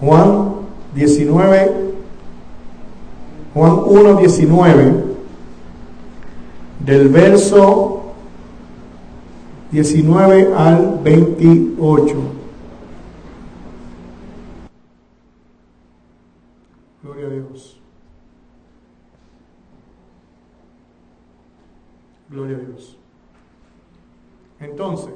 Juan 19, Juan 1, 19, del verso 19 al 28. Gloria a Dios. Gloria a Dios. Entonces,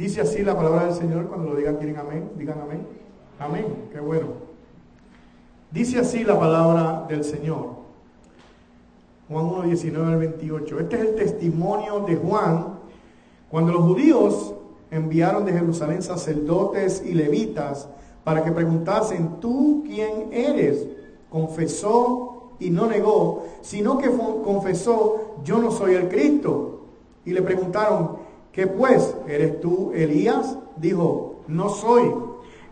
dice así la palabra del Señor, cuando lo digan, quieren amén, digan amén. Amén, qué bueno. Dice así la palabra del Señor. Juan 1, 19 al 28. Este es el testimonio de Juan cuando los judíos enviaron de Jerusalén sacerdotes y levitas para que preguntasen, ¿tú quién eres? Confesó y no negó, sino que confesó, yo no soy el Cristo. Y le preguntaron, ¿qué pues? ¿Eres tú Elías? Dijo, no soy.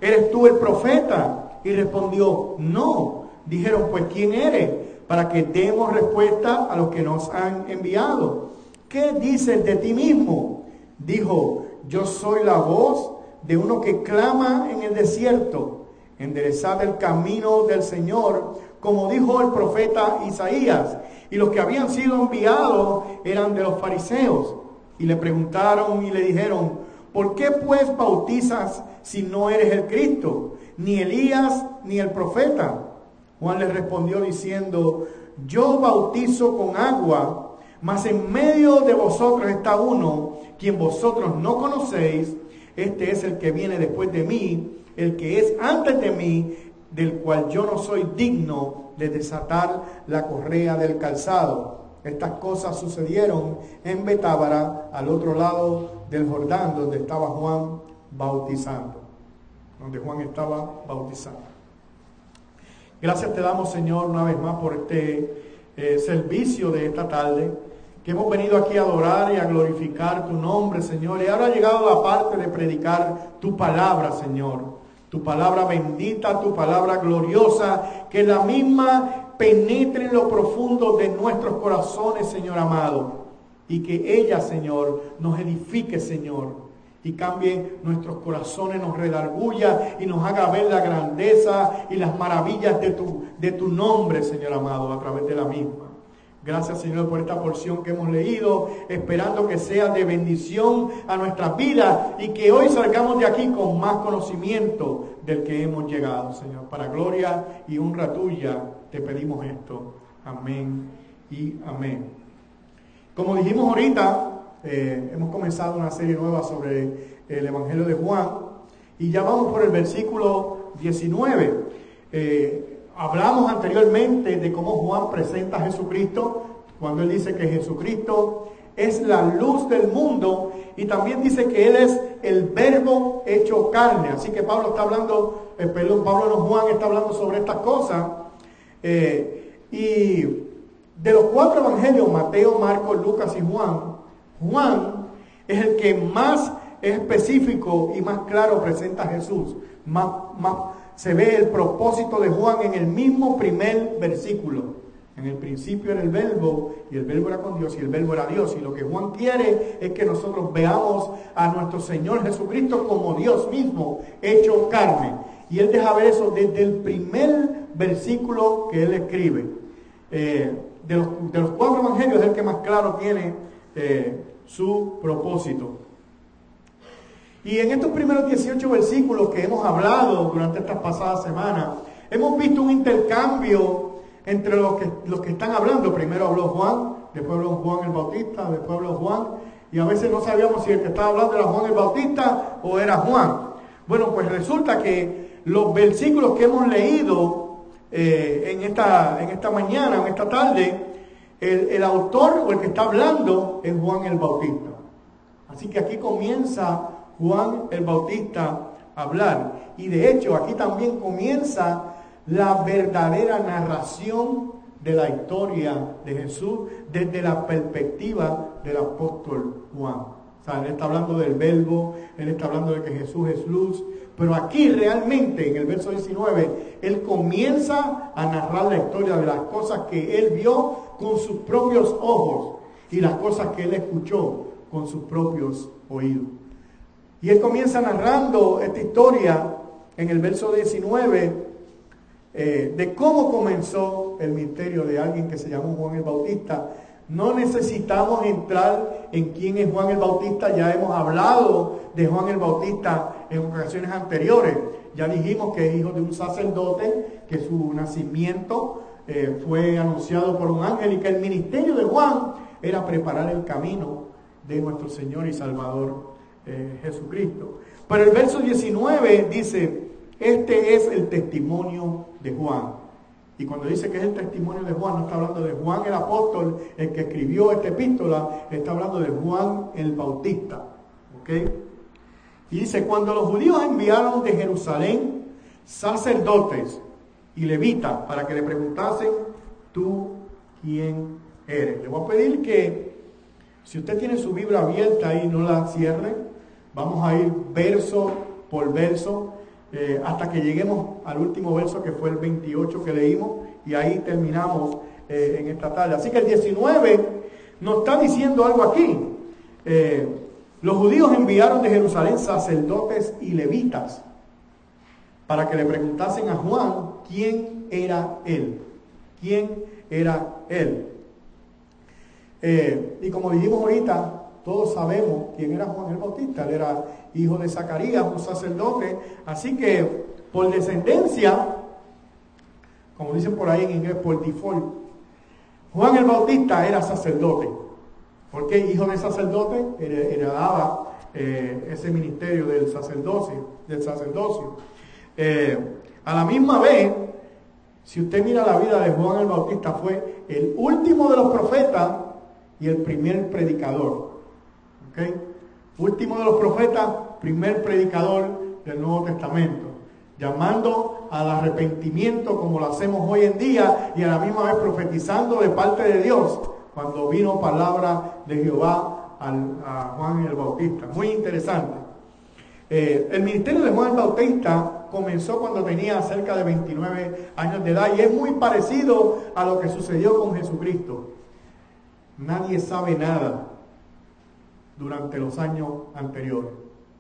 ¿Eres tú el profeta? Y respondió, no. Dijeron, pues ¿quién eres? Para que demos respuesta a los que nos han enviado. ¿Qué dices de ti mismo? Dijo, yo soy la voz de uno que clama en el desierto, enderezad el camino del Señor, como dijo el profeta Isaías. Y los que habían sido enviados eran de los fariseos. Y le preguntaron y le dijeron, ¿por qué pues bautizas si no eres el Cristo, ni Elías, ni el profeta? Juan le respondió diciendo, yo bautizo con agua, mas en medio de vosotros está uno, quien vosotros no conocéis, este es el que viene después de mí, el que es antes de mí, del cual yo no soy digno de desatar la correa del calzado. Estas cosas sucedieron en Betábara, al otro lado del Jordán, donde estaba Juan bautizando, donde Juan estaba bautizando. Gracias te damos, Señor, una vez más por este eh, servicio de esta tarde, que hemos venido aquí a adorar y a glorificar tu nombre, Señor. Y ahora ha llegado la parte de predicar tu palabra, Señor. Tu palabra bendita, tu palabra gloriosa, que la misma penetre en lo profundo de nuestros corazones, Señor amado. Y que ella, Señor, nos edifique, Señor y cambie nuestros corazones, nos redarguya y nos haga ver la grandeza y las maravillas de tu, de tu nombre, Señor amado, a través de la misma. Gracias, Señor, por esta porción que hemos leído, esperando que sea de bendición a nuestras vidas y que hoy salgamos de aquí con más conocimiento del que hemos llegado, Señor. Para gloria y honra tuya te pedimos esto. Amén y amén. Como dijimos ahorita, eh, hemos comenzado una serie nueva sobre el Evangelio de Juan y ya vamos por el versículo 19. Eh, hablamos anteriormente de cómo Juan presenta a Jesucristo cuando él dice que Jesucristo es la luz del mundo y también dice que él es el verbo hecho carne. Así que Pablo está hablando, eh, perdón, Pablo no Juan está hablando sobre estas cosas. Y de los cuatro evangelios, Mateo, Marcos, Lucas y Juan, Juan es el que más específico y más claro presenta a Jesús. Más, se ve el propósito de Juan en el mismo primer versículo. En el principio era el verbo y el verbo era con Dios y el verbo era Dios. Y lo que Juan quiere es que nosotros veamos a nuestro Señor Jesucristo como Dios mismo, hecho carne. Y él deja ver eso desde el primer versículo que él escribe. Eh, de, los, cuatro evangelios es el que más claro tiene eh, su propósito. Y en estos primeros 18 versículos que hemos hablado durante estas pasadas semanas, hemos visto un intercambio entre los que, los que están hablando. Primero habló Juan, después habló Juan el Bautista, después habló Juan, y a veces no sabíamos si el que estaba hablando era Juan el Bautista o era Juan. Bueno, pues resulta que los versículos que hemos leído eh, en, esta, en esta mañana, en esta tarde, el, autor o el que está hablando es Juan el Bautista. Así que aquí comienza Juan el Bautista a hablar. Y de hecho aquí también comienza la verdadera narración de la historia de Jesús desde la perspectiva del apóstol Juan. O sea, él está hablando del verbo, él está hablando de que Jesús es luz, pero aquí realmente en el verso 19, él comienza a narrar la historia de las cosas que él vio con sus propios ojos y las cosas que él escuchó con sus propios oídos. Y él comienza narrando esta historia en el verso 19 eh, de cómo comenzó el ministerio de alguien que se llamó Juan el Bautista. No necesitamos entrar en quién es Juan el Bautista, ya hemos hablado de Juan el Bautista en ocasiones anteriores. Ya dijimos que es hijo de un sacerdote, que su nacimiento eh, fue anunciado por un ángel y que el ministerio de Juan era preparar el camino de nuestro Señor y Salvador eh, Jesucristo. Pero el verso 19 dice, este es el testimonio de Juan. Y cuando dice que es el testimonio de Juan, no está hablando de Juan el apóstol, el que escribió esta epístola, está hablando de Juan el Bautista. ¿Ok? Y dice, cuando los judíos enviaron de Jerusalén sacerdotes y levitas para que le preguntasen, tú quién eres. Le voy a pedir que, si usted tiene su Biblia abierta y no la cierre, vamos a ir verso por verso eh, hasta que lleguemos al último verso que fue el 28 que leímos y ahí terminamos eh, en esta tarde. Así que el 19 nos está diciendo algo aquí. Eh, los judíos enviaron de Jerusalén sacerdotes y levitas para que le preguntasen a Juan quién era él. ¿Quién era él? y como dijimos ahorita, todos sabemos quién era Juan el Bautista. Él era hijo de Zacarías, un sacerdote. Así que por descendencia, como dicen por ahí en inglés, por default, Juan el Bautista era sacerdote. Porque hijo de sacerdote heredaba eh, ese ministerio del sacerdocio. Del sacerdocio. Eh, a la misma vez, si usted mira la vida de Juan el Bautista, fue el último de los profetas y el primer predicador. Último de los profetas, primer predicador del Nuevo Testamento, llamando al arrepentimiento como lo hacemos hoy en día y a la misma vez profetizando de parte de Dios cuando vino palabra de Jehová a Juan el Bautista. Muy interesante. Eh, el ministerio de Juan el Bautista comenzó cuando tenía cerca de 29 años de edad y es muy parecido a lo que sucedió con Jesucristo. Nadie sabe nada durante los años anteriores.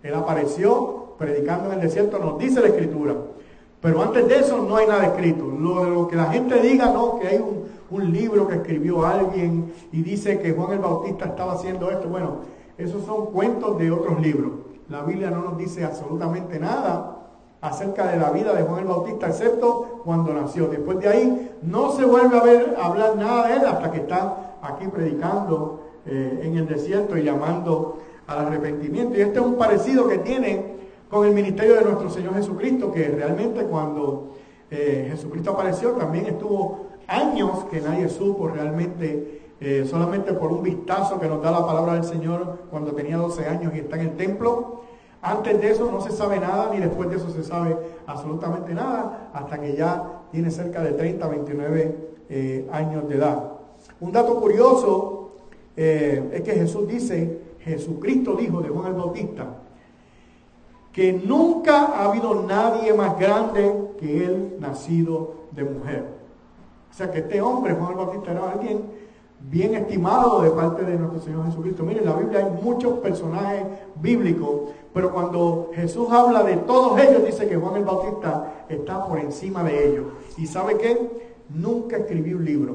Él apareció predicando en el desierto, nos dice la escritura. Pero antes de eso no hay nada escrito. Lo, que la gente diga, no, que hay un, un, libro que escribió alguien y dice que Juan el Bautista estaba haciendo esto. Bueno, esos son cuentos de otros libros. La Biblia no nos dice absolutamente nada acerca de la vida de Juan el Bautista, excepto cuando nació. Después de ahí no se vuelve a ver hablar nada de él hasta que está aquí predicando eh, en el desierto y llamando al arrepentimiento. Y este es un parecido que tiene con el ministerio de nuestro Señor Jesucristo, que realmente cuando eh, Jesucristo apareció también estuvo años que nadie supo realmente, eh, solamente por un vistazo que nos da la palabra del Señor cuando tenía 12 años y está en el templo. Antes de eso no se sabe nada, ni después de eso se sabe absolutamente nada, hasta que ya tiene cerca de 30, 29 años de edad. Un dato curioso eh, es que Jesús dice, Jesucristo dijo de Juan el Bautista, que nunca ha habido nadie más grande que él nacido de mujer. O sea que este hombre, Juan el Bautista, era alguien bien estimado de parte de nuestro Señor Jesucristo. Miren, en la Biblia hay muchos personajes bíblicos, pero cuando Jesús habla de todos ellos, dice que Juan el Bautista está por encima de ellos. ¿Y sabe qué? Nunca escribió un libro.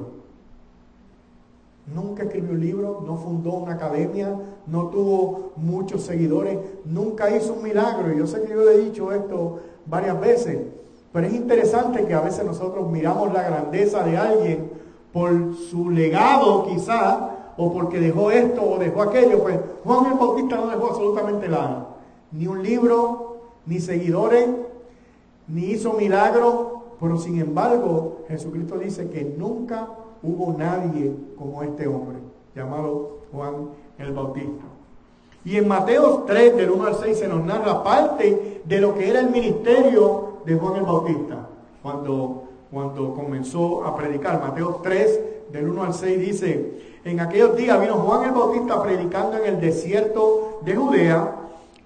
Nunca escribió un libro, no fundó una academia, no tuvo muchos seguidores, nunca hizo un milagro. Y yo sé que yo le he dicho esto varias veces, pero es interesante que a veces nosotros miramos la grandeza de alguien por su legado quizá, o porque dejó esto o dejó aquello. Pues Juan el Bautista no dejó absolutamente nada. Ni un libro, ni seguidores, ni hizo milagro, pero sin embargo Jesucristo dice que nunca hubo nadie como este hombre, llamado Juan el Bautista. Y en Mateo 3, del 1 al 6, se nos narra parte de lo que era el ministerio de Juan el Bautista, cuando, cuando comenzó a predicar. Mateo 3, del 1 al 6, dice, en aquellos días vino Juan el Bautista predicando en el desierto de Judea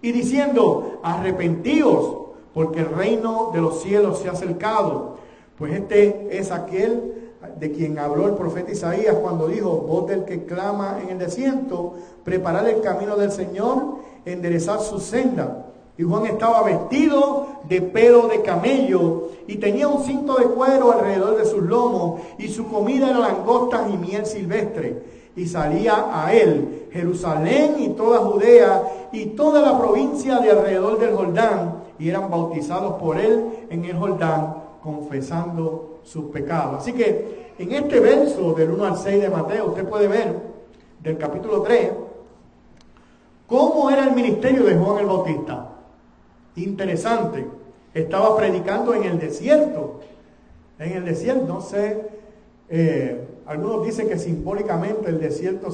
y diciendo, arrepentíos, porque el reino de los cielos se ha acercado. Pues este es aquel de quien habló el profeta Isaías cuando dijo, voz del que clama en el desierto, preparar el camino del Señor, enderezar su senda. Y Juan estaba vestido de pelo de camello y tenía un cinto de cuero alrededor de sus lomos y su comida era langostas y miel silvestre. Y salía a él Jerusalén y toda Judea y toda la provincia de alrededor del Jordán y eran bautizados por él en el Jordán confesando sus pecados. Así que en este verso del 1 al 6 de Mateo usted puede ver del capítulo 3 cómo era el ministerio de Juan el Bautista interesante. Estaba predicando en el desierto. En el desierto, no sé, eh, algunos dicen que simbólicamente el desierto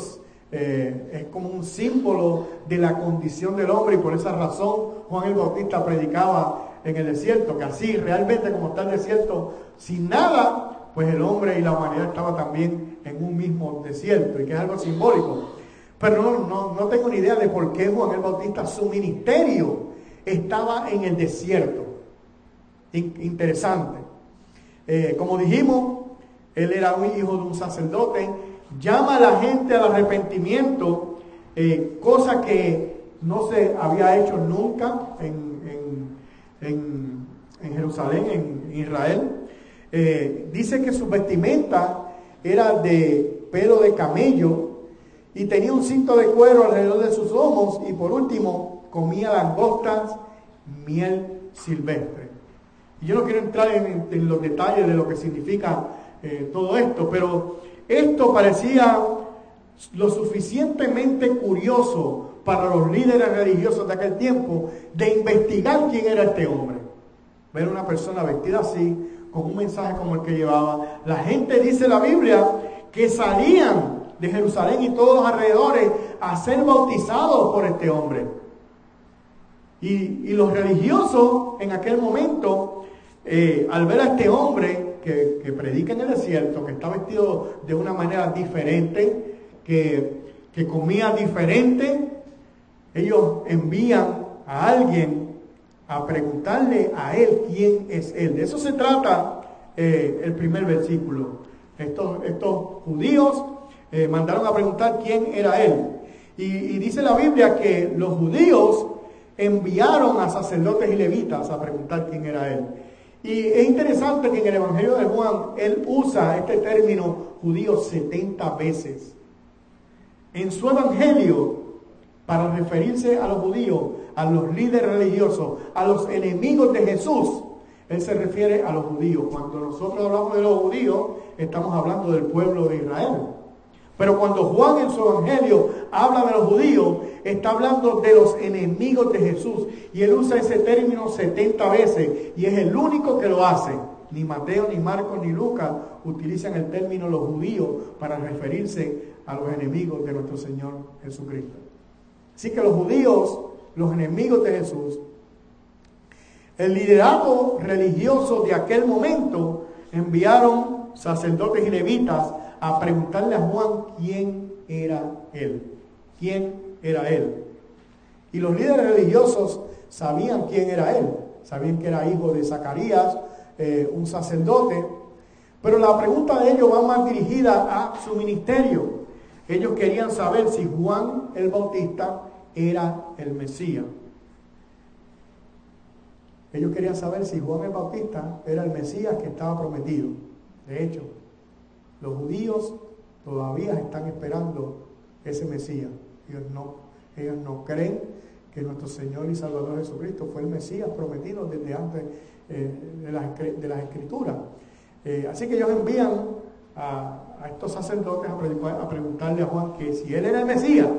eh, es como un símbolo de la condición del hombre y por esa razón Juan el Bautista predicaba en el desierto, que así realmente como está el desierto sin nada, pues el hombre y la humanidad estaba también en un mismo desierto y que es algo simbólico. Pero no, no, no tengo ni idea de por qué Juan el Bautista, su ministerio estaba en el desierto. interesante. Eh, como dijimos, él era un hijo de un sacerdote, llama a la gente al arrepentimiento, eh, cosa que no se había hecho nunca en, Jerusalén, en Israel. Eh, dice que su vestimenta era de pelo de camello y tenía un cinto de cuero alrededor de sus ojos y por último comía langostas, miel silvestre. Y yo no quiero entrar en, los detalles de lo que significa eh, todo esto, pero esto parecía lo suficientemente curioso para los líderes religiosos de aquel tiempo de investigar quién era este hombre. Ver una persona vestida así, con un mensaje como el que llevaba. La gente dice en la Biblia que salían de Jerusalén y todos los alrededores a ser bautizados por este hombre. Y, los religiosos en aquel momento, eh, al ver a este hombre que, predica en el desierto, que está vestido de una manera diferente, que, que comía diferente, ellos envían a alguien a preguntarle a él quién es él. De eso se trata eh, el primer versículo. Estos, estos judíos eh, mandaron a preguntar quién era él. Y, y, dice la Biblia que los judíos enviaron a sacerdotes y levitas a preguntar quién era él. Y es interesante que en el Evangelio de Juan él usa este término judío 70 veces. En su Evangelio, para referirse a los judíos, a los líderes religiosos, a los enemigos de Jesús, él se refiere a los judíos. Cuando nosotros hablamos de los judíos, estamos hablando del pueblo de Israel. Pero cuando Juan en su Evangelio habla de los judíos, está hablando de los enemigos de Jesús. Y él usa ese término 70 veces y es el único que lo hace. Ni Mateo, ni Marcos, ni Lucas utilizan el término los judíos para referirse a los enemigos de nuestro Señor Jesucristo. Así que los judíos, los enemigos de Jesús, el liderazgo religioso de aquel momento enviaron sacerdotes y levitas a preguntarle a Juan quién era él. ¿Quién era él. Y los líderes religiosos sabían quién era él, sabían que era hijo de Zacarías, eh, un sacerdote, pero la pregunta de ellos va más dirigida a su ministerio. Ellos querían saber si Juan el Bautista era el Mesías. Ellos querían saber si Juan el Bautista era el Mesías que estaba prometido. De hecho, los judíos todavía están esperando ese Mesías. Ellos no, ellos no creen que nuestro Señor y Salvador Jesucristo fue el Mesías prometido desde antes eh, de, las, de, Escrituras. Eh, así que ellos envían a, estos sacerdotes a, preguntarle a Juan que si él era el Mesías.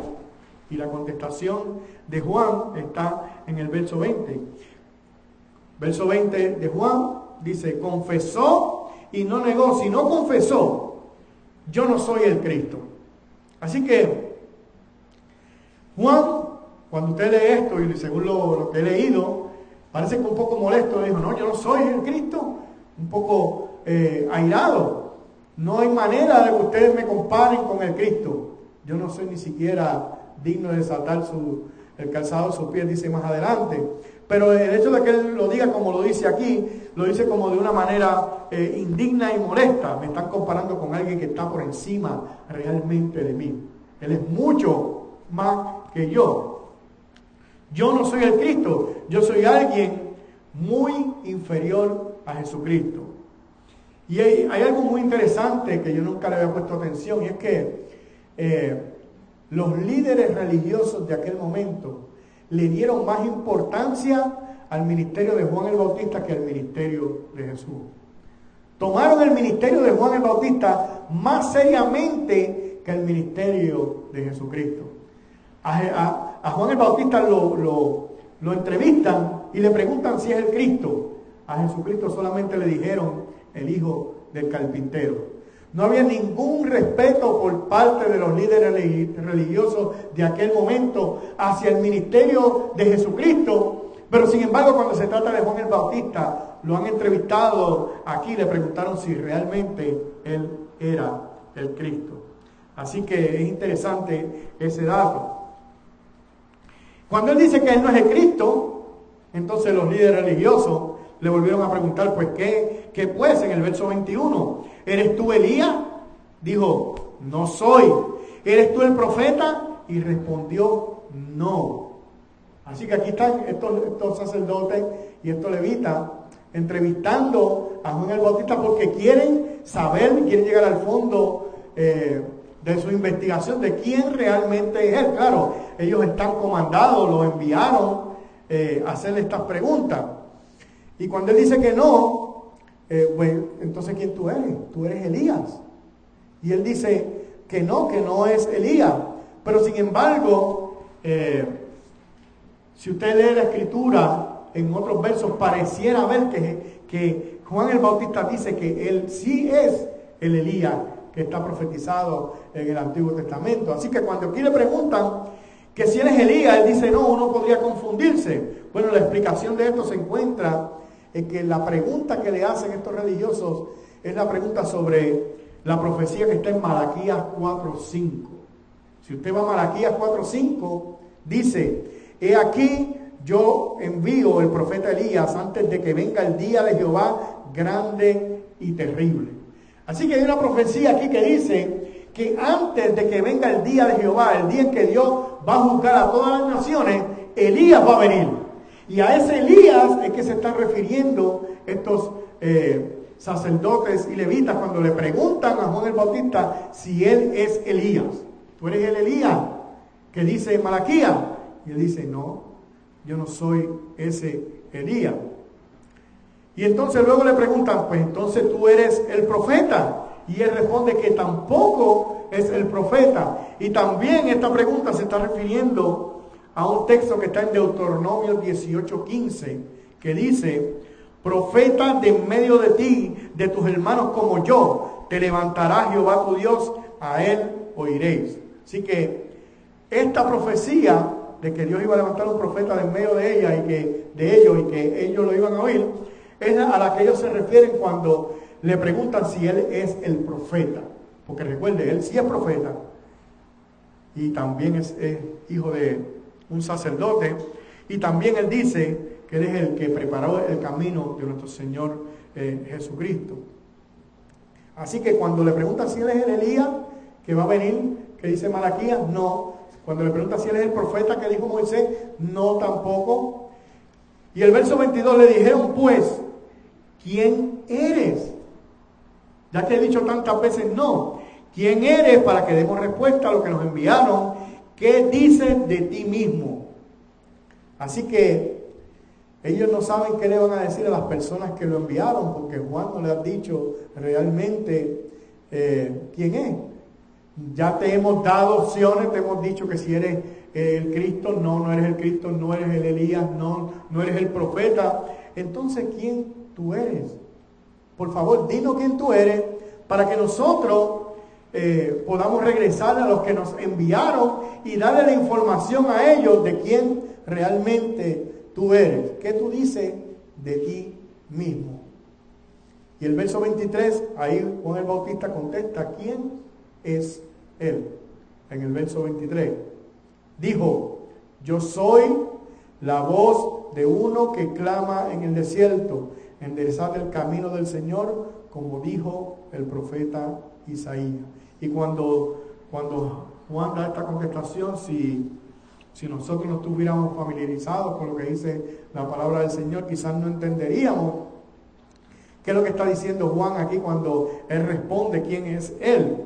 Y la contestación de Juan está en el verso 20. Verso 20 de Juan dice, confesó y no negó. Si no confesó, yo no soy el Cristo. Así que Juan, cuando usted lee esto, y según lo, que he leído, parece que un poco molesto, dijo, no, yo no soy el Cristo, un poco eh, airado. No hay manera de que ustedes me comparen con el Cristo. Yo no soy ni siquiera digno de saltar su, el calzado de sus pies, dice más adelante. Pero el hecho de que él lo diga como lo dice aquí, lo dice como de una manera eh, indigna y molesta. Me están comparando con alguien que está por encima realmente de mí. Él es mucho más que yo. Yo no soy el Cristo, yo soy alguien muy inferior a Jesucristo. Y hay, algo muy interesante que yo nunca le había puesto atención, y es que eh, los líderes religiosos de aquel momento le dieron más importancia al ministerio de Juan el Bautista que al ministerio de Jesús. Tomaron el ministerio de Juan el Bautista más seriamente que el ministerio de Jesucristo. A, Juan el Bautista lo, lo entrevistan y le preguntan si es el Cristo. A Jesucristo solamente le dijeron el hijo del carpintero. No había ningún respeto por parte de los líderes religiosos de aquel momento hacia el ministerio de Jesucristo. Pero sin embargo, cuando se trata de Juan el Bautista, lo han entrevistado aquí, le preguntaron si realmente él era el Cristo. Así que es interesante ese dato. Cuando él dice que él no es el Cristo, entonces los líderes religiosos le volvieron a preguntar, pues, ¿qué, qué pues? En el verso 21, ¿eres tú Elías? Dijo, no soy. ¿Eres tú el profeta? Y respondió, no. Así que aquí están estos, sacerdotes y estos levitas entrevistando a Juan el Bautista porque quieren saber, quieren llegar al fondo eh, de su investigación de quién realmente es él. Claro, ellos están comandados, lo enviaron eh, a hacerle estas preguntas. Y cuando él dice que no, eh, pues entonces ¿quién tú eres? Tú eres Elías. Y él dice que no, que no es Elías. Pero sin embargo, eh, si usted lee la escritura en otros versos, pareciera ver que, Juan el Bautista dice que él sí es el Elías que está profetizado en el Antiguo Testamento. Así que cuando aquí le preguntan que si él es Elías, él dice no, uno podría confundirse. Bueno, la explicación de esto se encuentra es que la pregunta que le hacen estos religiosos es la pregunta sobre la profecía que está en Malaquías 4.5. Si usted va a Malaquías 4.5, dice, he aquí yo envío el profeta Elías antes de que venga el día de Jehová grande y terrible. Así que hay una profecía aquí que dice que antes de que venga el día de Jehová, el día en que Dios va a juzgar a todas las naciones, Elías va a venir. Y a ese Elías es que se están refiriendo estos eh, sacerdotes y levitas cuando le preguntan a Juan el Bautista si él es Elías. Tú eres el Elías que dice Malaquía. Y él dice, no, yo no soy ese Elías. Y entonces luego le preguntan, pues entonces tú eres el profeta. Y él responde que tampoco es el profeta. Y también esta pregunta se está refiriendo a un texto que está en Deuteronomio 18:15, que dice, profeta de en medio de ti, de tus hermanos como yo, te levantará Jehová tu Dios, a él oiréis. Así que esta profecía de que Dios iba a levantar un profeta de en medio de ella y que de ellos y que ellos lo iban a oír, es a la que ellos se refieren cuando le preguntan si él es el profeta. Porque recuerde, él sí es profeta y también es hijo de, un sacerdote, y también él dice que él es el que preparó el camino de nuestro Señor eh, Jesucristo. Así que cuando le preguntan si él es el Elías que va a venir, que dice Malaquías, no. Cuando le preguntan si él es el profeta que dijo Moisés, no tampoco. Y el verso 22 le dijeron, pues, ¿quién eres? Ya que he dicho tantas veces no. ¿Quién eres para que demos respuesta a lo que nos enviaron ¿Qué dicen de ti mismo? Así que ellos no saben qué le van a decir a las personas que lo enviaron, porque Juan no le ha dicho realmente eh, quién es. Ya te hemos dado opciones, te hemos dicho que si eres el Cristo, no, no eres el Cristo, no eres el Elías, no, no eres el profeta. Entonces, ¿quién tú eres? Por favor, dinos quién tú eres para que nosotros eh, podamos regresar a los que nos enviaron y darle la información a ellos de quién realmente tú eres. ¿Qué tú dices de ti mismo? Y el verso 23, ahí Juan el Bautista contesta, ¿quién es él? En el verso 23. Dijo, yo soy la voz de uno que clama en el desierto, enderezad el camino del Señor, como dijo el profeta Isaías. Y cuando, cuando Juan da esta contestación, si si nosotros no estuviéramos familiarizados con lo que dice la palabra del Señor, quizás no entenderíamos qué es lo que está diciendo Juan aquí cuando él responde quién es él.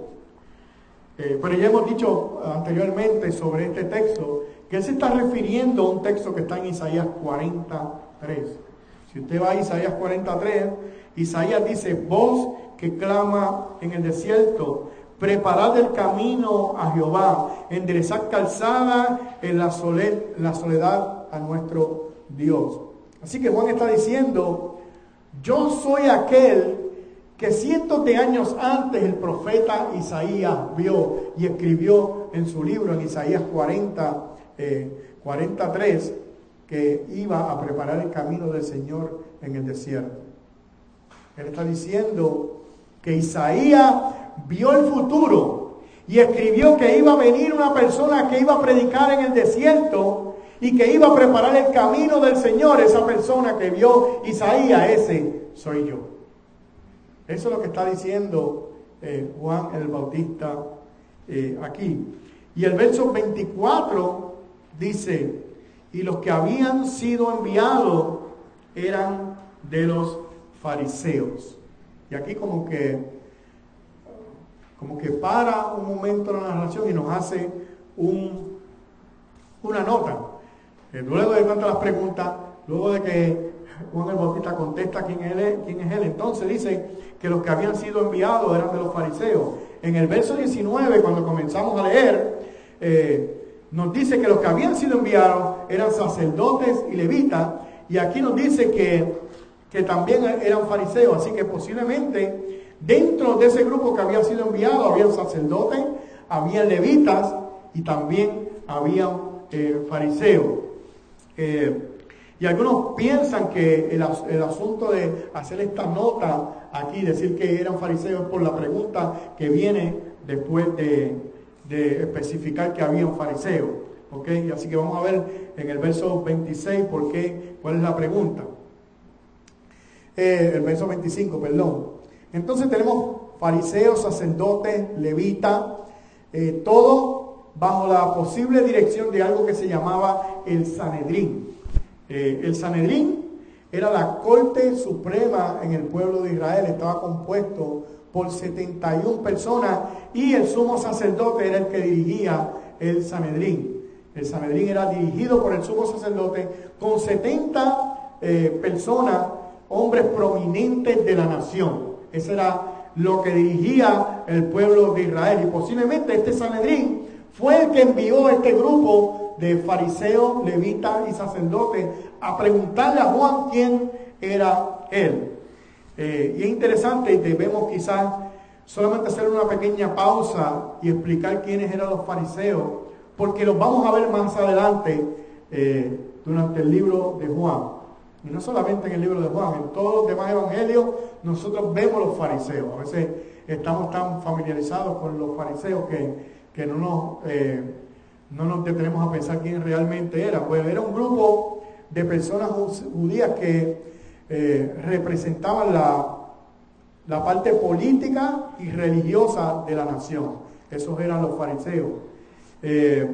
Eh, pero ya hemos dicho anteriormente sobre este texto que él se está refiriendo a un texto que está en Isaías 43. Si usted va a Isaías 43, Isaías dice, voz que clama en el desierto, preparad el camino a Jehová, enderezad calzada en la, la soledad a nuestro Dios. Así que Juan está diciendo, yo soy aquel que cientos de años antes el profeta Isaías vio y escribió en su libro, en Isaías 40, 43, eh, que iba a preparar el camino del Señor en el desierto. Él está diciendo que Isaías vio el futuro y escribió que iba a venir una persona que iba a predicar en el desierto y que iba a preparar el camino del Señor. Esa persona que vio Isaías, ese soy yo. Eso es lo que está diciendo eh, Juan el Bautista eh, aquí. Y el verso 24 dice, y los que habían sido enviados eran de los fariseos. Y aquí como que como que para un momento la narración y nos hace un, una nota. Eh, luego de tantas las preguntas, luego de que Juan el Bautista contesta quién, es, él, entonces dice que los que habían sido enviados eran de los fariseos. En el verso 19, cuando comenzamos a leer, eh, nos dice que los que habían sido enviados eran sacerdotes y levitas, y aquí nos dice que, que también eran fariseos, así que posiblemente Dentro de ese grupo que había sido enviado había sacerdotes, había levitas y también había eh, fariseos. Eh, y algunos piensan que el, asunto de hacer esta nota aquí, decir que eran fariseos por la pregunta que viene después de, especificar que había un fariseo. ¿Okay? Así que vamos a ver en el verso 26 por qué, cuál es la pregunta. Eh, el verso 25, perdón. Entonces tenemos fariseos, sacerdotes, levitas, eh, todo bajo la posible dirección de algo que se llamaba el Sanedrín. Eh, el Sanedrín era la corte suprema en el pueblo de Israel, estaba compuesto por 71 personas y el sumo sacerdote era el que dirigía el Sanedrín. El Sanedrín era dirigido por el sumo sacerdote con 70 eh, personas, hombres prominentes de la nación. Ese era lo que dirigía el pueblo de Israel. Y posiblemente este Sanedrín fue el que envió este grupo de fariseos, levitas y sacerdotes a preguntarle a Juan quién era él. Eh, y es interesante y debemos quizás solamente hacer una pequeña pausa y explicar quiénes eran los fariseos, porque los vamos a ver más adelante eh, durante el libro de Juan. Y no solamente en el libro de Juan, en todos los demás evangelios nosotros vemos los fariseos. A veces estamos tan familiarizados con los fariseos que, no, nos, eh, no nos detenemos a pensar quién realmente era. Pues era un grupo de personas judías que eh, representaban la, la parte política y religiosa de la nación. Esos eran los fariseos. Eh,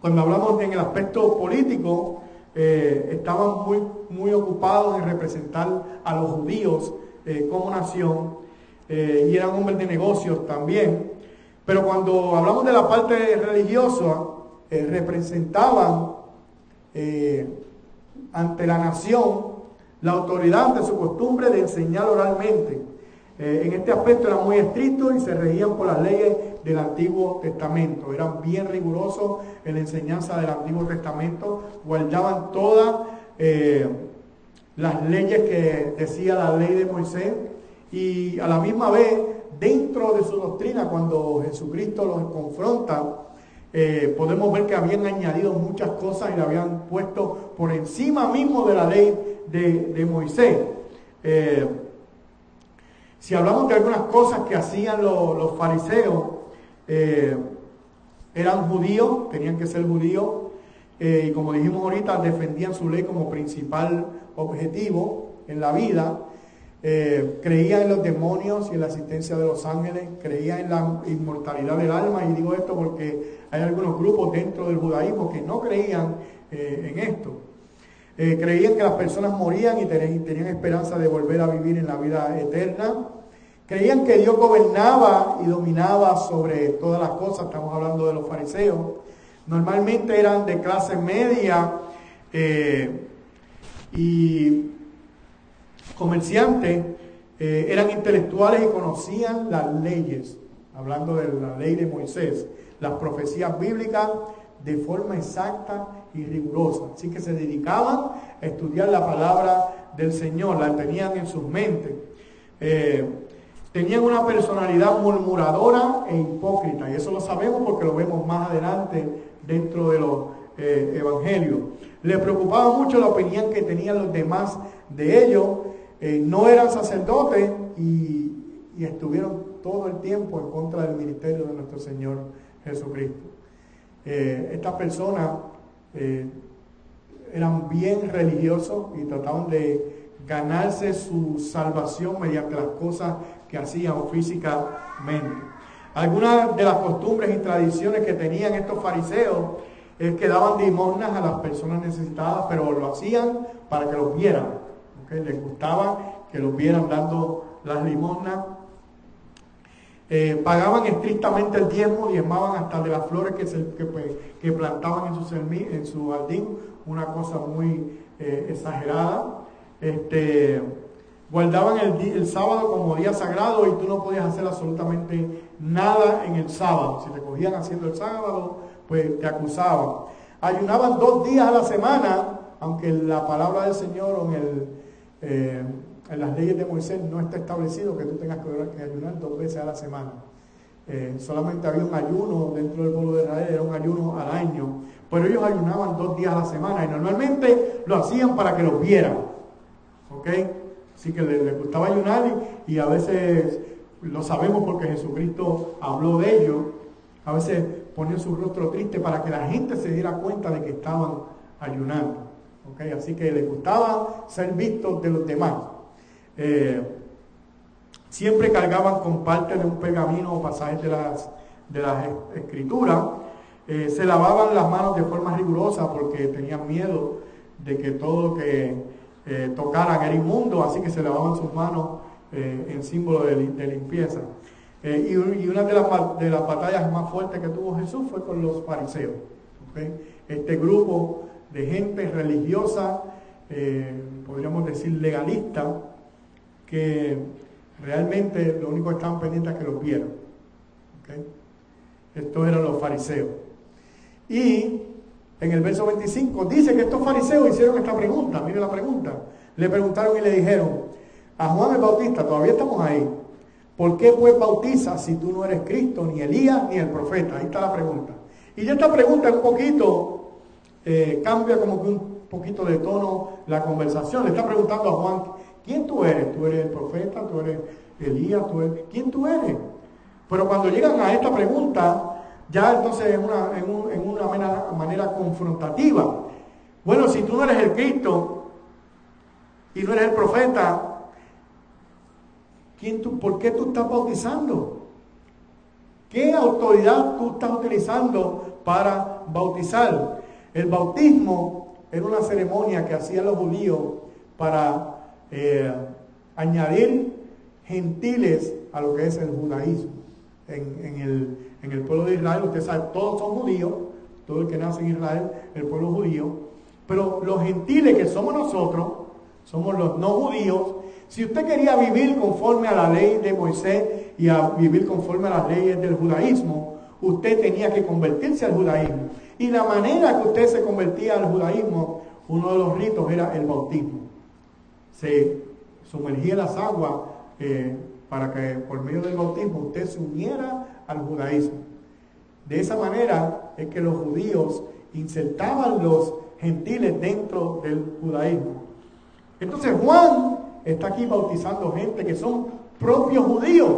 cuando hablamos en el aspecto político, eh, estaban muy, muy ocupados en representar a los judíos como nación y eran hombres de negocios también. Pero cuando hablamos de la parte religiosa, representaban ante la nación la autoridad de su costumbre de enseñar oralmente. en este aspecto eran muy estrictos y se regían por las leyes del Antiguo Testamento. Eran bien rigurosos en la enseñanza del Antiguo Testamento, guardaban todas eh, las leyes que decía la ley de Moisés y a la misma vez dentro de su doctrina cuando Jesucristo los confronta, eh, podemos ver que habían añadido muchas cosas y le habían puesto por encima mismo de la ley de, Moisés. Eh, si hablamos de algunas cosas que hacían los fariseos, eh, eran judíos, tenían que ser judíos, y como dijimos ahorita, defendían su ley como principal objetivo en la vida. Eh, creía en los demonios y en la asistencia de los ángeles, creía en la inmortalidad del alma, y digo esto porque hay algunos grupos dentro del judaísmo que no creían eh, en esto. Eh, creían que las personas morían y tenían, esperanza de volver a vivir en la vida eterna. Creían que Dios gobernaba y dominaba sobre todas las cosas, estamos hablando de los fariseos. Normalmente eran de clase media y comerciantes eh, eran intelectuales y conocían las leyes, hablando de la ley de Moisés, las profecías bíblicas de forma exacta y rigurosa. Así que se dedicaban a estudiar la palabra del Señor, la tenían en sus mentes. Eh, tenían una personalidad murmuradora e hipócrita, y eso lo sabemos porque lo vemos más adelante dentro de los eh, evangelios. Le preocupaba mucho la opinión que tenían los demás de ellos eh, no eran sacerdotes y, estuvieron todo el tiempo en contra del ministerio de nuestro Señor Jesucristo. Eh, estas personas eh, eran bien religiosos y trataban de ganarse su salvación mediante las cosas que hacían físicamente. Algunas de las costumbres y tradiciones que tenían estos fariseos es que daban limosnas a las personas necesitadas, pero lo hacían para que los vieran les gustaba que los vieran dando las limosnas. Eh, pagaban estrictamente el diezmo, diezmaban hasta de las flores que, se, pues, que, plantaban en su, jardín, una cosa muy eh, exagerada. Este, guardaban el, el, sábado como día sagrado y tú no podías hacer absolutamente nada en el sábado. Si te cogían haciendo el sábado, pues te acusaban. Ayunaban dos días a la semana, aunque la palabra del Señor en el eh, en las leyes de Moisés no está establecido que tú tengas que, ayunar dos veces a la semana. Eh, solamente había un ayuno dentro del pueblo de Israel, era un ayuno al año, pero ellos ayunaban dos días a la semana y normalmente lo hacían para que los vieran. ¿Ok? Así que les, gustaba ayunar y, a veces lo sabemos porque Jesucristo habló de ello. A veces ponían su rostro triste para que la gente se diera cuenta de que estaban ayunando. Así que les gustaba ser vistos de los demás. Eh, siempre cargaban con parte de un pergamino o pasajes de las, de las escrituras. Eh, se lavaban las manos de forma rigurosa porque tenían miedo de que todo lo que eh, tocaran era inmundo, así que se lavaban sus manos en símbolo de, limpieza. Y, una de las, de las, batallas más fuertes que tuvo Jesús fue con los fariseos. Este grupo de gente religiosa, eh, podríamos decir legalista, que realmente lo único que estaban pendientes es que los vieran. Estos eran los fariseos. Y en el verso 25 dice que estos fariseos hicieron esta pregunta, mire la pregunta. Le preguntaron y le dijeron, a Juan el Bautista, todavía estamos ahí, ¿por qué pues bautizas si tú no eres Cristo, ni Elías, ni el profeta? Ahí está la pregunta. Y ya esta pregunta es un poquito eh, cambia como que un poquito de tono la conversación. Le está preguntando a Juan, ¿quién tú eres? ¿Tú eres el profeta? ¿Tú eres Elías? ¿Tú eres... ¿Quién tú eres? Pero cuando llegan a esta pregunta, ya entonces en una, en, una manera, manera, confrontativa. Bueno, si tú no eres el Cristo y no eres el profeta, ¿quién tú, ¿por qué tú estás bautizando? ¿Qué autoridad tú estás utilizando para bautizar? El bautismo era una ceremonia que hacían los judíos para eh, añadir gentiles a lo que es el judaísmo. En, el, pueblo de Israel, usted sabe, todos son judíos, todo el que nace en Israel, el pueblo judío, pero los gentiles que somos nosotros, somos los no judíos, si usted quería vivir conforme a la ley de Moisés y a vivir conforme a las leyes del judaísmo, usted tenía que convertirse al judaísmo. Y la manera que usted se convertía al judaísmo, uno de los ritos era el bautismo. Se sumergía en las aguas eh, para que por medio del bautismo usted se uniera al judaísmo. De esa manera es que los judíos insertaban los gentiles dentro del judaísmo. Entonces Juan está aquí bautizando gente que son propios judíos.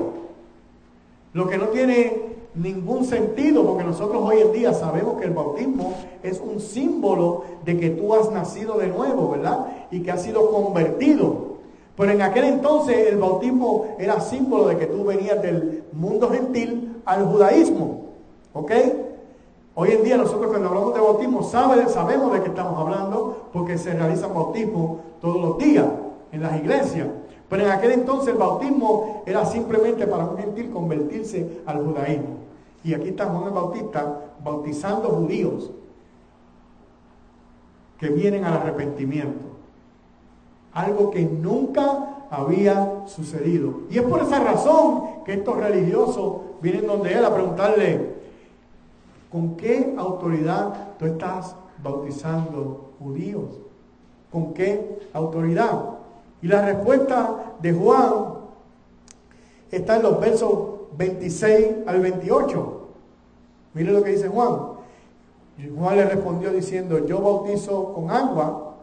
Lo que no tiene ningún sentido, porque nosotros hoy en día sabemos que el bautismo es un símbolo de que tú has nacido de nuevo, ¿verdad? Y que has sido convertido. Pero en aquel entonces el bautismo era símbolo de que tú venías del mundo gentil al judaísmo. ¿Ok? Hoy en día nosotros cuando hablamos de bautismo sabemos de qué estamos hablando porque se realizan bautismos todos los días en las iglesias. Pero en aquel entonces el bautismo era simplemente para un gentil convertirse al judaísmo. Y aquí está Juan el Bautista bautizando judíos que vienen al arrepentimiento. Algo que nunca había sucedido. Y es por esa razón que estos religiosos vienen donde él a preguntarle, ¿con qué autoridad tú estás bautizando judíos? ¿Con qué autoridad? Y la respuesta de Juan está en los versos 26 al 28. Mire lo que dice Juan. Juan le respondió diciendo, yo bautizo con agua,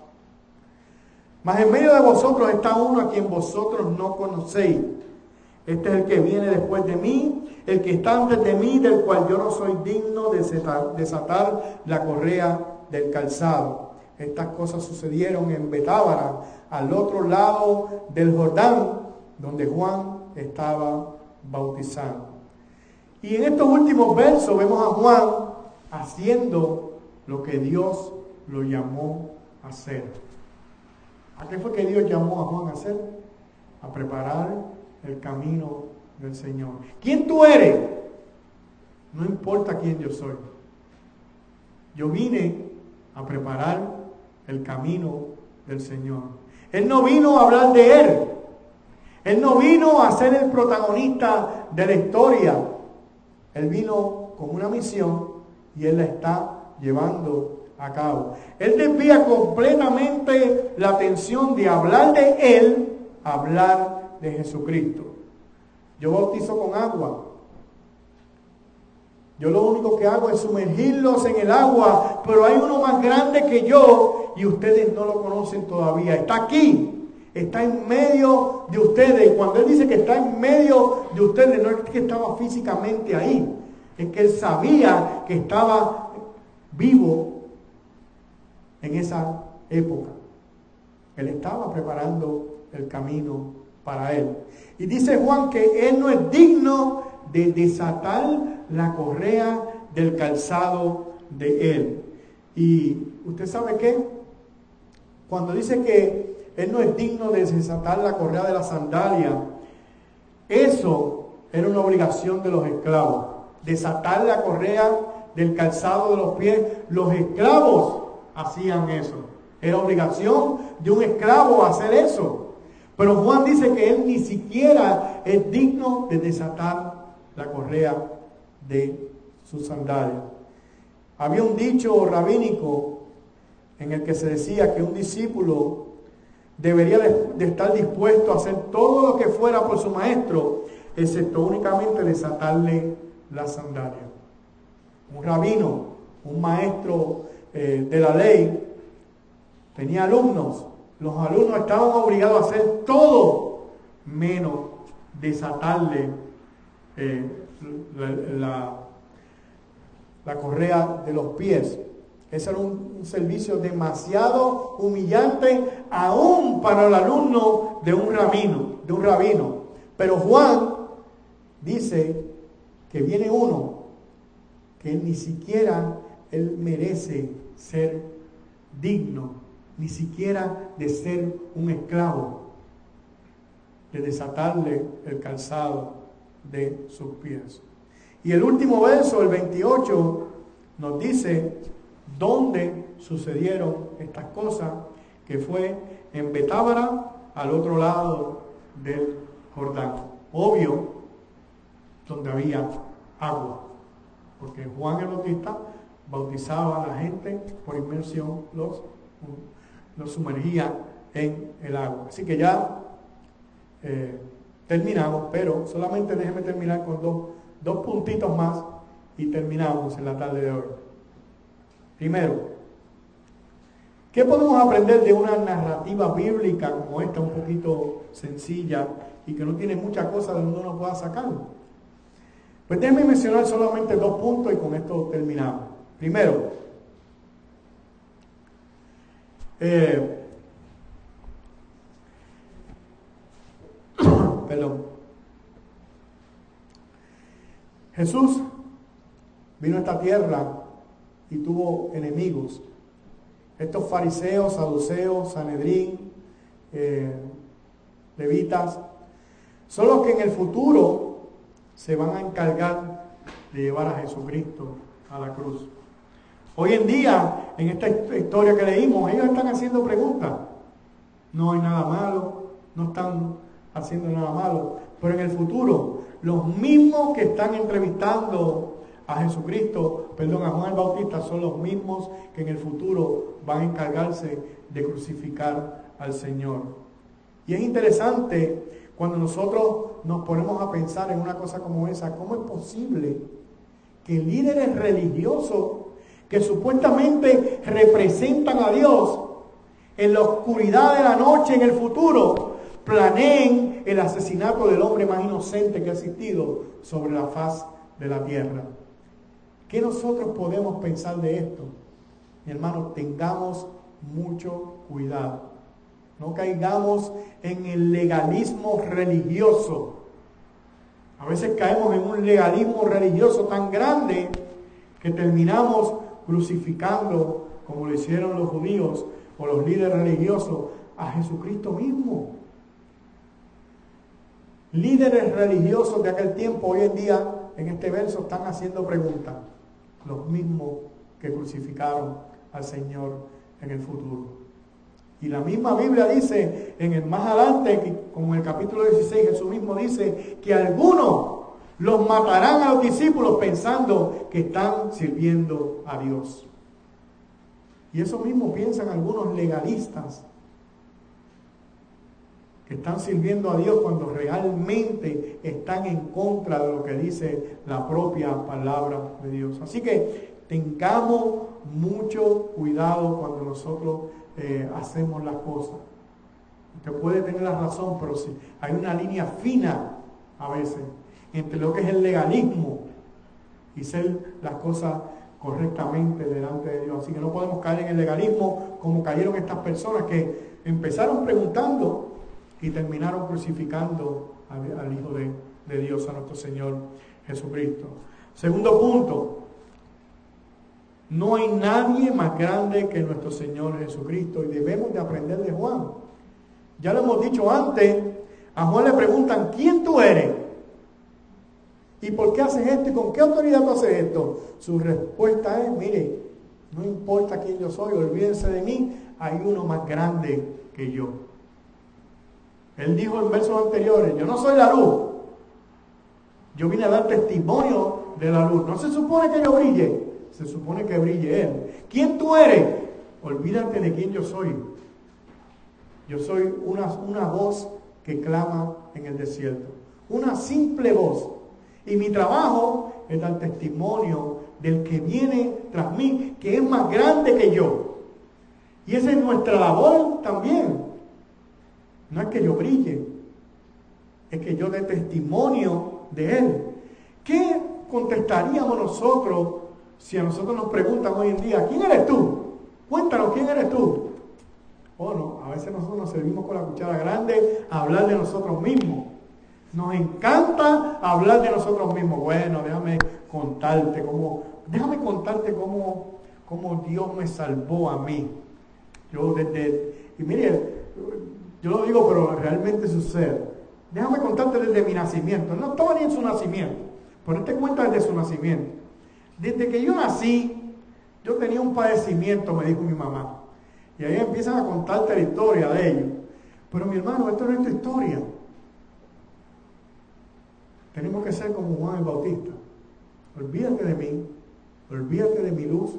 mas en medio de vosotros está uno a quien vosotros no conocéis. Este es el que viene después de mí, el que está antes de mí, del cual yo no soy digno de desatar, la correa del calzado. Estas cosas sucedieron en Betábara, al otro lado del Jordán, donde Juan estaba bautizando. Y en estos últimos versos vemos a Juan haciendo lo que Dios lo llamó a hacer. ¿A qué fue que Dios llamó a Juan a hacer? A preparar el camino del Señor. ¿Quién tú eres? No importa quién yo soy. Yo vine a preparar el camino del Señor. Él no vino a hablar de Él. Él no vino a ser el protagonista de la historia. Él vino con una misión y Él la está llevando a cabo. Él desvía completamente la atención de hablar de Él a hablar de Jesucristo. Yo bautizo con agua. Yo lo único que hago es sumergirlos en el agua, pero hay uno más grande que yo y ustedes no lo conocen todavía. Está aquí, está en medio de ustedes. Y cuando Él dice que está en medio de ustedes, no es que estaba físicamente ahí, es que Él sabía que estaba vivo en esa época. Él estaba preparando el camino para Él. Y dice Juan que Él no es digno de desatar la correa del calzado de Él. Y usted sabe qué? Cuando dice que Él no es digno de desatar la correa de la sandalia, eso era una obligación de los esclavos. Desatar la correa del calzado de los pies. Los esclavos hacían eso. Era obligación de un esclavo hacer eso. Pero Juan dice que él ni siquiera es digno de desatar la correa de su sandalia. Había un dicho rabínico en el que se decía que un discípulo debería de, estar dispuesto a hacer todo lo que fuera por su maestro, excepto únicamente desatarle la sandalia. Un rabino, un maestro eh, de la ley, tenía alumnos los alumnos estaban obligados a hacer todo menos desatarle eh, la, la, correa de los pies. Ese era un, un, servicio demasiado humillante aún para el alumno de un rabino, de un rabino. Pero Juan dice que viene uno que ni siquiera él merece ser digno ni siquiera de ser un esclavo, de desatarle el calzado de sus pies. Y el último verso, el 28, nos dice dónde sucedieron estas cosas, que fue en Betábara, al otro lado del Jordán. Obvio, donde había agua, porque Juan el Bautista bautizaba a la gente por inmersión los nos sumergía en el agua. Así que ya eh, terminamos, pero solamente déjeme terminar con dos, dos puntitos más y terminamos en la tarde de hoy. Primero, ¿Qué podemos aprender de una narrativa bíblica como esta, un poquito sencilla y que no tiene muchas cosas de donde uno pueda sacar? Pues déjenme mencionar solamente dos puntos y con esto terminamos. Primero, eh, perdón. Jesús vino a esta tierra y tuvo enemigos. Estos fariseos, saduceos, sanedrín, eh, levitas, son los que en el futuro se van a encargar de llevar a Jesucristo a la cruz. Hoy en día, en esta historia que leímos, ellos están haciendo preguntas. No hay nada malo, no están haciendo nada malo, pero en el futuro, los mismos que están entrevistando a Jesucristo, perdón, a Juan el Bautista, son los mismos que en el futuro van a encargarse de crucificar al Señor. Y es interesante cuando nosotros nos ponemos a pensar en una cosa como esa, ¿cómo es posible que líderes religiosos que supuestamente representan a Dios en la oscuridad de la noche en el futuro planeen el asesinato del hombre más inocente que ha existido sobre la faz de la tierra? ¿Qué nosotros podemos pensar de esto? Mi hermano, tengamos mucho cuidado. No caigamos en el legalismo religioso. A veces caemos en un legalismo religioso tan grande que terminamos crucificando, como lo hicieron los judíos o los líderes religiosos, a Jesucristo mismo. Líderes religiosos de aquel tiempo, hoy en día, en este verso, están haciendo preguntas los mismos que crucificaron al Señor en el futuro. Y la misma Biblia dice, en el más adelante, como en el capítulo 16, Jesús mismo dice que algunos los matarán a los discípulos pensando que están sirviendo a Dios. Y eso mismo piensan algunos legalistas que están sirviendo a Dios cuando realmente están en contra de lo que dice la propia palabra de Dios. Así que tengamos mucho cuidado cuando nosotros eh, hacemos las cosas. Usted puede tener la razón, pero sí, hay una línea fina a veces entre lo que es el legalismo y ser las cosas correctamente delante de Dios. Así que no podemos caer en el legalismo como cayeron estas personas que empezaron preguntando y terminaron crucificando al, Hijo de, de Dios, a nuestro Señor Jesucristo. Segundo punto, no hay nadie más grande que nuestro Señor Jesucristo y debemos de aprender de Juan. Ya lo hemos dicho antes, a Juan le preguntan, ¿quién tú eres? ¿Y por qué haces esto? ¿Y con qué autoridad tú haces esto? Su respuesta es, mire, no importa quién yo soy, olvídense de mí, hay uno más grande que yo. Él dijo en versos anteriores, yo no soy la luz, yo vine a dar testimonio de la luz. No se supone que yo brille, se supone que brille Él. ¿Quién tú eres? Olvídate de quién yo soy. Yo soy una, una voz que clama en el desierto. Una simple voz. Y mi trabajo es dar testimonio del que viene tras mí, que es más grande que yo. Y esa es nuestra labor también. No es que yo brille, es que yo dé testimonio de Él. ¿Qué contestaríamos nosotros si a nosotros nos preguntan hoy en día, ¿quién eres tú? Cuéntanos, ¿quién eres tú? O no, a veces nosotros nos servimos con la cuchara grande a hablar de nosotros mismos. Nos encanta hablar de nosotros mismos. Bueno, déjame contarte cómo, déjame contarte cómo, cómo Dios me salvó a mí. Yo desde, y mire, yo lo digo, pero realmente sucede. Déjame contarte desde mi nacimiento. No estaba ni en su nacimiento. Ponete cuenta desde su nacimiento. Desde que yo nací, yo tenía un padecimiento, me dijo mi mamá. Y ahí empiezan a contarte la historia de ellos. Pero mi hermano, esto no es tu historia. Tenemos que ser como Juan el Bautista. Olvídate de mí, olvídate de mi luz.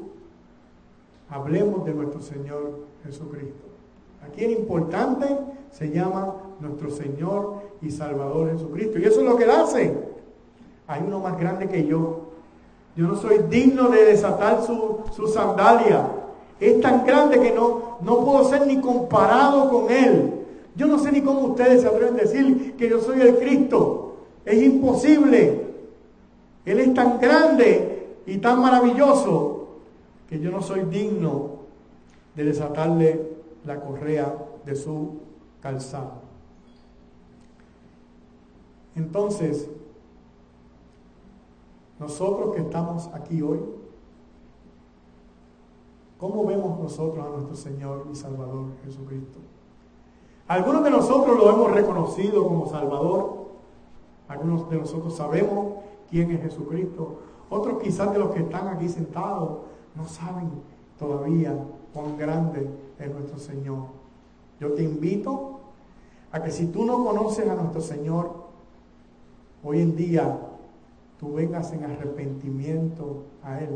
Hablemos de nuestro Señor Jesucristo. Aquí el importante se llama nuestro Señor y Salvador Jesucristo. Y eso es lo que Él hace. Hay uno más grande que yo. Yo no soy digno de desatar su, su sandalia. Es tan grande que no, no puedo ser ni comparado con Él. Yo no sé ni cómo ustedes se atreven a decir que yo soy el Cristo. Es imposible. Él es tan grande y tan maravilloso que yo no soy digno de desatarle la correa de su calzado. Entonces, nosotros que estamos aquí hoy, ¿cómo vemos nosotros a nuestro Señor y Salvador Jesucristo? Algunos de nosotros lo hemos reconocido como Salvador, algunos de nosotros sabemos quién es Jesucristo, otros quizás de los que están aquí sentados no saben todavía cuán grande es nuestro Señor. Yo te invito a que si tú no conoces a nuestro Señor, hoy en día tú vengas en arrepentimiento a Él.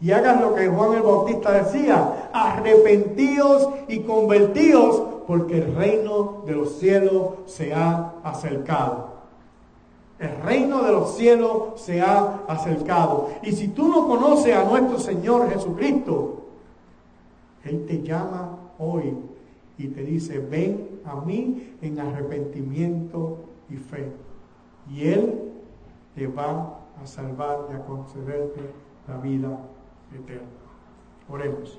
Y hagas lo que Juan el Bautista decía, arrepentíos y convertíos porque el reino de los cielos se ha acercado. El reino de los cielos se ha acercado. Y si tú no conoces a nuestro Señor Jesucristo, Él te llama hoy y te dice, ven a mí en arrepentimiento y fe. Y Él te va a salvar y a concederte la vida eterna. Oremos.